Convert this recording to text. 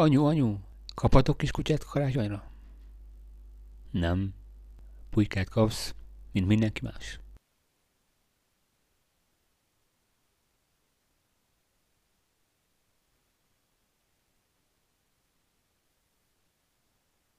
Anyu, anyu, kapatok kis kutyát karácsonyra? Nem. Pulykát kapsz, mint mindenki más.